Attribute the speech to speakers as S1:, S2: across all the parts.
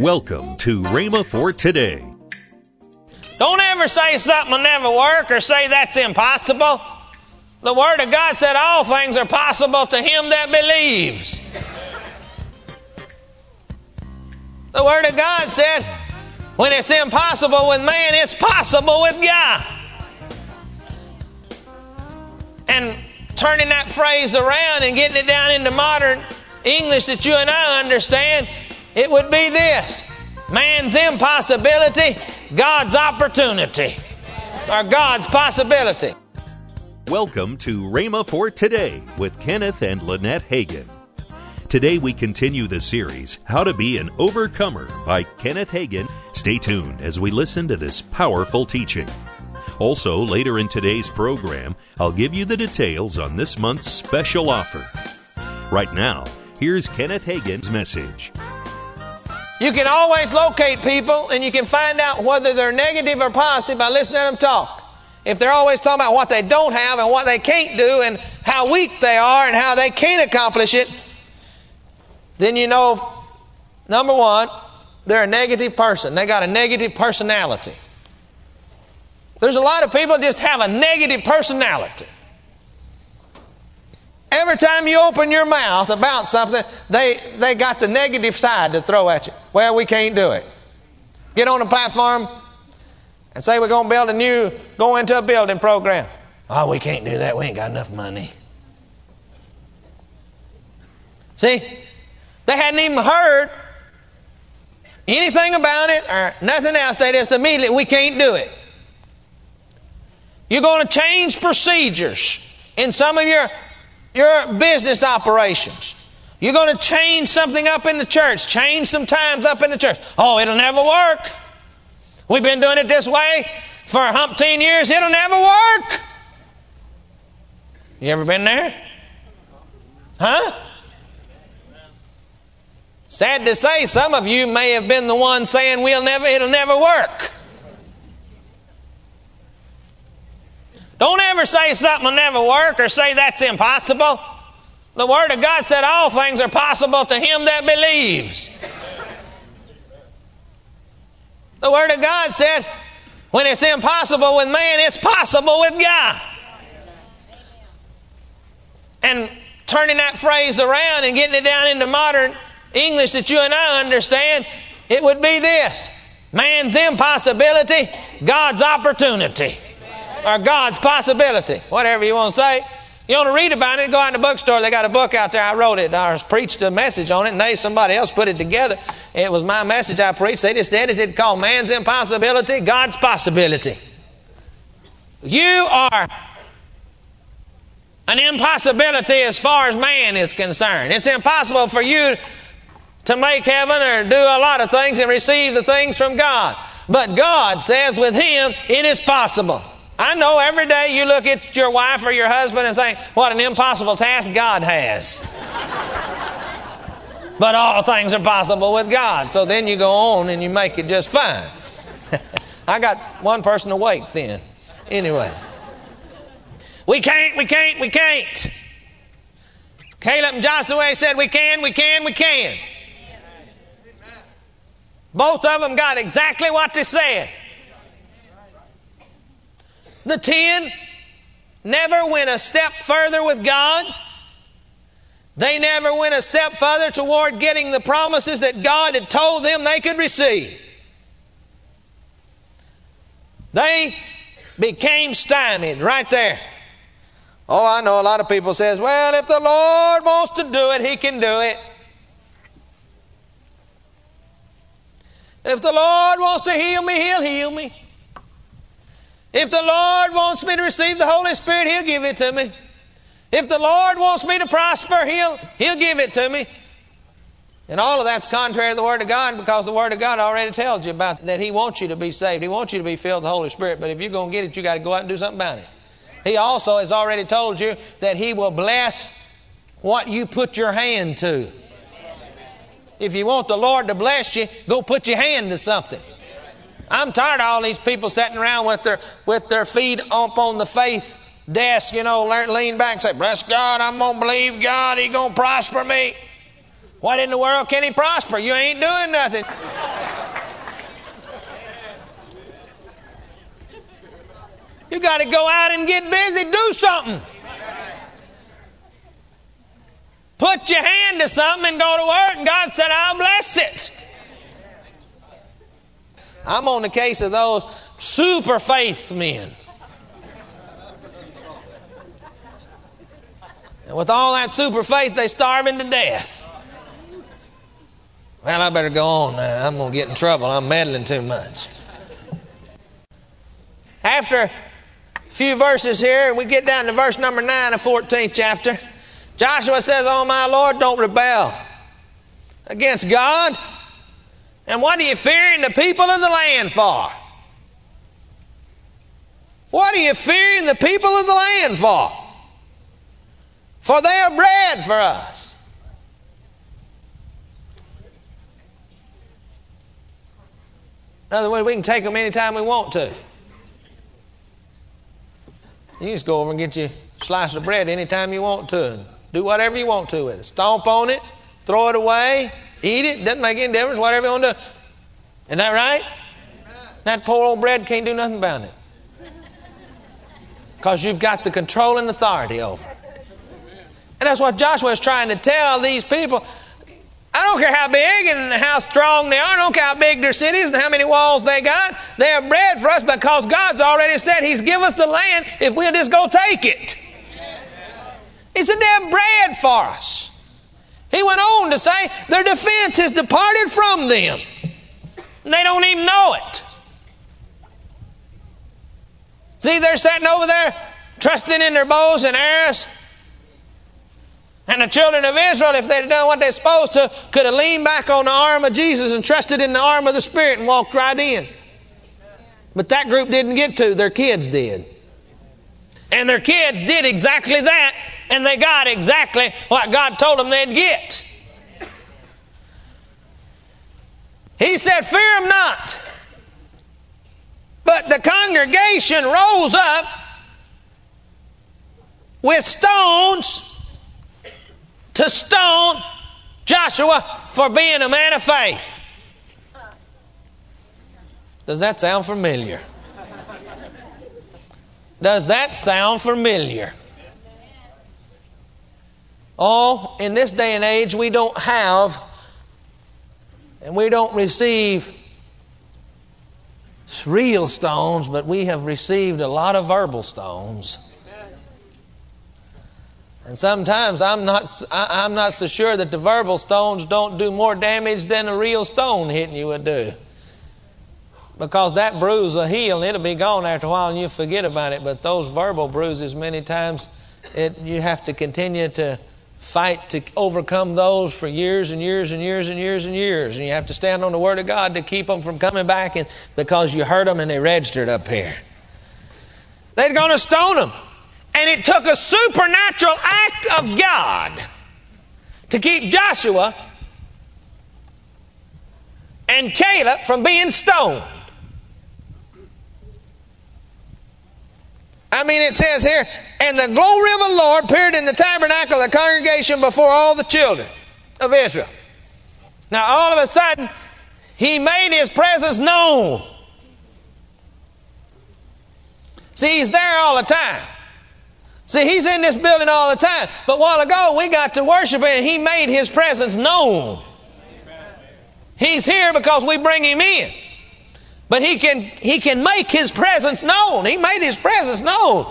S1: Welcome to Rhema for today.
S2: Don't ever say something will never work or say that's impossible. The Word of God said all things are possible to him that believes. The Word of God said when it's impossible with man, it's possible with God. And turning that phrase around and getting it down into modern English that you and I understand, it would be this man's impossibility, God's opportunity, or God's possibility.
S1: Welcome to Rhema for Today with Kenneth and Lynette Hagin. Today we continue the series, How to Be an Overcomer by Kenneth Hagin. Stay tuned as we listen to this powerful teaching. Also, later in today's program, I'll give you the details on this month's special offer. Right now, here's Kenneth Hagin's message.
S2: You can always locate people and you can find out whether they're negative or positive by listening to them talk. If they're always talking about what they don't have and what they can't do and how weak they are and how they can't accomplish it, then you know, number one, they're a negative person. They got a negative personality. There's a lot of people just have a negative personality. Every time you open your mouth about something, they, they got the negative side to throw at you. Well, we can't do it. Get on a platform and say we're going to build a new, go into a building program. Oh, we can't do that. We ain't got enough money. See, they hadn't even heard anything about it or nothing else. They just immediately, we can't do it. You're going to change procedures in some of your, your business operations. You're going to change something up in the church, change some times up in the church. Oh, it'll never work. We've been doing it this way for umpteen years. It'll never work. You ever been there? Huh? Sad to say, some of you may have been the one saying we'll never, it'll never work. Don't ever say something will never work or say that's impossible. The Word of God said all things are possible to him that believes. The Word of God said when it's impossible with man, it's possible with God. And turning that phrase around and getting it down into modern English that you and I understand, it would be this man's impossibility, God's opportunity or God's possibility, whatever you want to say. You want to read about it, go out in the bookstore. They got a book out there. I wrote it. I preached a message on it, and they somebody else put it together. It was my message I preached. They just edited it called Man's Impossibility, God's Possibility. You are an impossibility as far as man is concerned. It's impossible for you to make heaven or do a lot of things and receive the things from God. But God says with Him, it is possible. I know every day you look at your wife or your husband and think, what an impossible task God has. but all things are possible with God. So then you go on and you make it just fine. I got one person awake then. Anyway. We can't, we can't, we can't. Caleb and Joshua said, We can, we can, we can. Both of them got exactly what they said. The ten never went a step further with God. They never went a step further toward getting the promises that God had told them they could receive. They became stymied right there. Oh, I know a lot of people says, "Well, if the Lord wants to do it, he can do it." If the Lord wants to heal me, he'll heal me. If the Lord wants me to receive the Holy Spirit, He'll give it to me. If the Lord wants me to prosper, He'll, He'll give it to me. And all of that's contrary to the Word of God because the Word of God already tells you about that He wants you to be saved. He wants you to be filled with the Holy Spirit. But if you're going to get it, you got to go out and do something about it. He also has already told you that He will bless what you put your hand to. If you want the Lord to bless you, go put your hand to something. I'm tired of all these people sitting around with their, with their feet up on the faith desk, you know, lean back and say, Bless God, I'm going to believe God, He's going to prosper me. What in the world can He prosper? You ain't doing nothing. You got to go out and get busy, do something. Put your hand to something and go to work, and God said, I'll bless it. I'm on the case of those super faith men. And with all that super faith, they starving to death. Well, I better go on now. I'm going to get in trouble. I'm meddling too much. After a few verses here, we get down to verse number 9 of 14th chapter. Joshua says, Oh, my Lord, don't rebel against God. And what are you fearing the people of the land for? What are you fearing the people of the land for? For they are bread for us. In other words, we can take them anytime we want to. You just go over and get you a slice of bread anytime you want to. And do whatever you want to with it. Stomp on it, throw it away, eat it. Doesn't make any difference, whatever you want to do. Isn't that right? That poor old bread can't do nothing about it. Because you've got the control and authority over it. And that's what Joshua is trying to tell these people. I don't care how big and how strong they are. I don't care how big their cities and how many walls they got. They have bread for us because God's already said He's give us the land if we'll just go take it. It's a damn bread for us. He went on to say their defense has departed from them. And they don't even know it. See, they're sitting over there trusting in their bows and arrows. And the children of Israel, if they'd done what they're supposed to, could have leaned back on the arm of Jesus and trusted in the arm of the Spirit and walked right in. But that group didn't get to, their kids did. And their kids did exactly that, and they got exactly what God told them they'd get. He said, Fear them not. But the congregation rose up with stones to stone Joshua for being a man of faith. Does that sound familiar? Does that sound familiar? Oh, in this day and age, we don't have and we don't receive real stones, but we have received a lot of verbal stones. And sometimes I'm not, I'm not so sure that the verbal stones don't do more damage than a real stone hitting you would do. Because that bruise will heal and it'll be gone after a while and you forget about it. But those verbal bruises, many times, it, you have to continue to fight to overcome those for years and years and years and years and years. And you have to stand on the Word of God to keep them from coming back and, because you hurt them and they registered up here. They're going to stone them. And it took a supernatural act of God to keep Joshua and Caleb from being stoned. I mean, it says here, and the glory of the Lord appeared in the tabernacle of the congregation before all the children of Israel. Now, all of a sudden, he made his presence known. See, he's there all the time. See, he's in this building all the time. But while ago, we got to worship and he made his presence known. He's here because we bring him in. But he can, he can make his presence known. He made his presence known.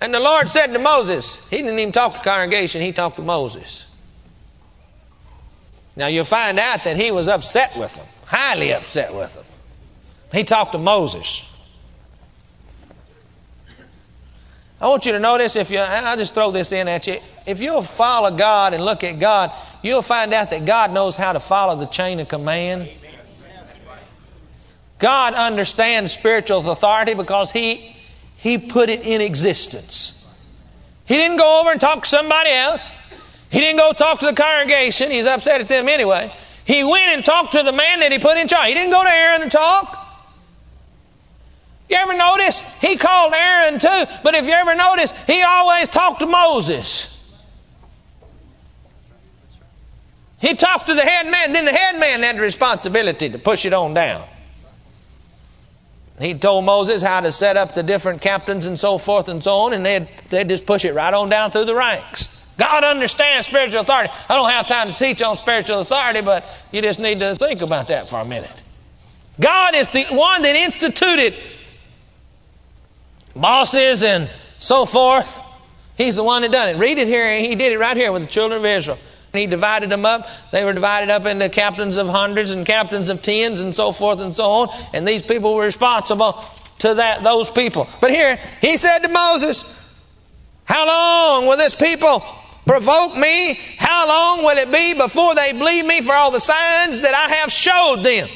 S2: And the Lord said to Moses, He didn't even talk to the congregation, He talked to Moses. Now you'll find out that he was upset with them, highly upset with them. He talked to Moses. I want you to notice if you, I'll just throw this in at you. If you'll follow God and look at God, you'll find out that God knows how to follow the chain of command. God understands spiritual authority because He, he put it in existence. He didn't go over and talk to somebody else. He didn't go talk to the congregation. He's upset at them anyway. He went and talked to the man that he put in charge. He didn't go to Aaron and talk. You ever notice? He called Aaron too, but if you ever notice, he always talked to Moses. He talked to the head man, then the head man had the responsibility to push it on down. He told Moses how to set up the different captains and so forth and so on, and they'd, they'd just push it right on down through the ranks. God understands spiritual authority. I don't have time to teach on spiritual authority, but you just need to think about that for a minute. God is the one that instituted bosses and so forth. He's the one that done it. Read it here. He did it right here with the children of Israel. He divided them up. They were divided up into captains of hundreds and captains of tens and so forth and so on. And these people were responsible to that those people. But here he said to Moses, How long will this people provoke me? How long will it be before they believe me for all the signs that I have showed them?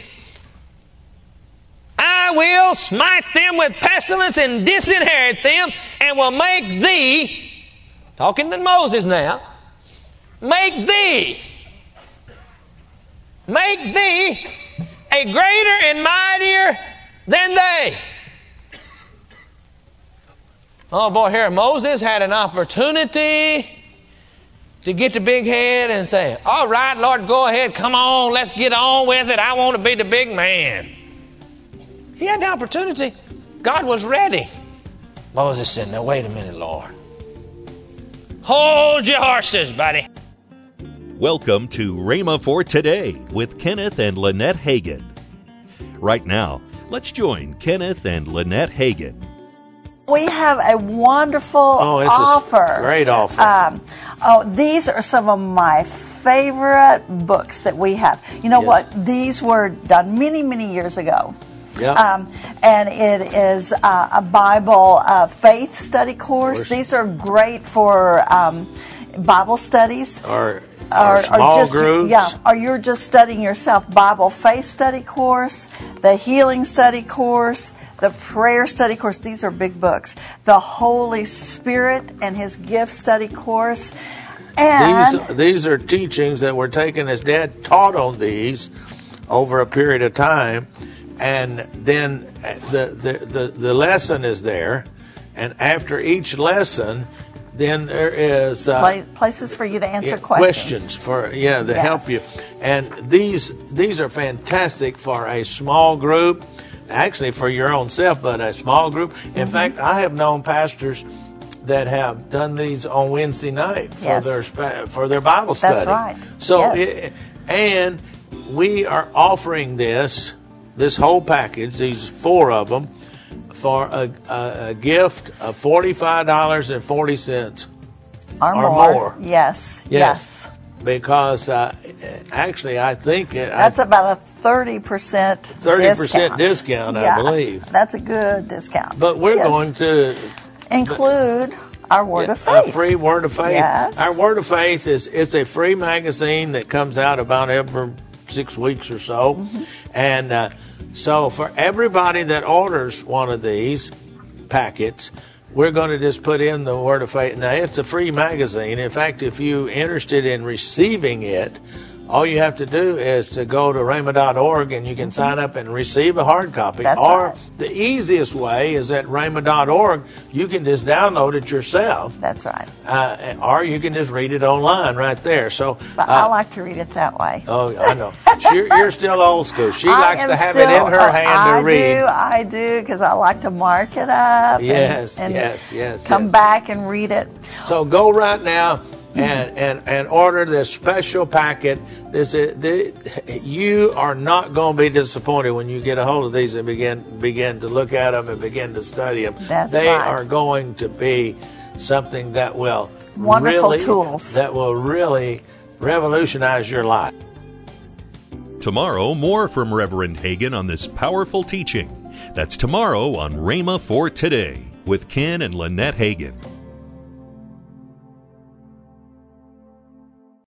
S2: I will smite them with pestilence and disinherit them, and will make thee, talking to Moses now, make thee, make thee a greater and mightier than they. Oh boy, here Moses had an opportunity to get the big head and say, All right, Lord, go ahead, come on, let's get on with it. I want to be the big man. He had the opportunity. God was ready. Moses said, Now, wait a minute, Lord. Hold your horses, buddy.
S1: Welcome to Rhema for Today with Kenneth and Lynette Hagin. Right now, let's join Kenneth and Lynette Hagin.
S3: We have a wonderful
S2: Oh, it's a
S3: offer.
S2: great offer.
S3: Um, oh, these are some of my favorite books that we have. You know
S2: Yes.
S3: what? These were done many, many years ago.
S2: Yeah.
S3: Um, and it is uh, a Bible uh, faith study course.
S2: Course.
S3: These are great for um, Bible studies.
S2: or,
S3: Or- or just,
S2: groups.
S3: Yeah, or you're just studying yourself. Bible faith study course, the healing study course, the prayer study course. These are big books. The Holy Spirit and His gift study course. And
S4: These these are teachings that were taken as Dad taught on these over a period of time, and then the the the, the lesson is there, and after each lesson, then there is uh,
S3: places for you to answer
S4: yeah,
S3: questions.
S4: for yeah to
S3: Yes.
S4: help you and these these are fantastic for a small group actually for your own self but a small group in
S3: Mm-hmm.
S4: fact i have known pastors that have done these on wednesday night for
S3: Yes.
S4: their for their bible study That's
S3: right.
S4: so
S3: Yes.
S4: it, and we are offering this this whole package these four of them for a, a, a gift of $45.40
S3: or,
S4: or
S3: more.
S4: more.
S3: Yes,
S4: Yes.
S3: yes.
S4: because uh, actually I think it,
S3: That's
S4: I,
S3: about a 30%
S4: 30%
S3: discount.
S4: discount, I
S3: Yes,
S4: believe.
S3: That's a good discount.
S4: but we're
S3: Yes.
S4: going to
S3: include our word of faith.
S4: a free word of faith.
S3: Yes.
S4: Our word of faith is it's a free magazine that comes out about every six weeks or so,
S3: Mm-hmm.
S4: and uh, so for everybody that orders one of these packets. We're going to just put in the word of faith. Now, it's a free magazine. In fact, if you're interested in receiving it, all you have to do is to go to rhema.org and you can sign up and receive a hard copy.
S3: Mm-hmm. That's
S4: or
S3: right.
S4: the easiest way is at rhema.org. You can just download it yourself,
S3: That's right.
S4: uh, or you can just read it online right there. So,
S3: But
S4: uh,
S3: I like to read it that way.
S4: oh, I know. you're, you're still old school. She
S3: I
S4: likes to have
S3: still-
S4: it in her
S3: oh,
S4: hand
S3: I
S4: to read.
S3: I do, I do, because I like to mark it up. and-
S4: Yes,
S3: and
S4: yes, yes,
S3: Come
S4: yes.
S3: back and read it.
S4: So go right now and, and, and order this special packet. This is, the, you are not going to be disappointed when you get a hold of these and begin begin to look at them and begin to study them.
S3: That's
S4: they
S3: right.
S4: are going to be something that will
S3: Wonderful
S4: really,
S3: tools.
S4: that will really revolutionize your life.
S1: Tomorrow, more from Reverend Hagin on this powerful teaching. That's tomorrow on Rhema for Today with Ken and Lynette Hagin.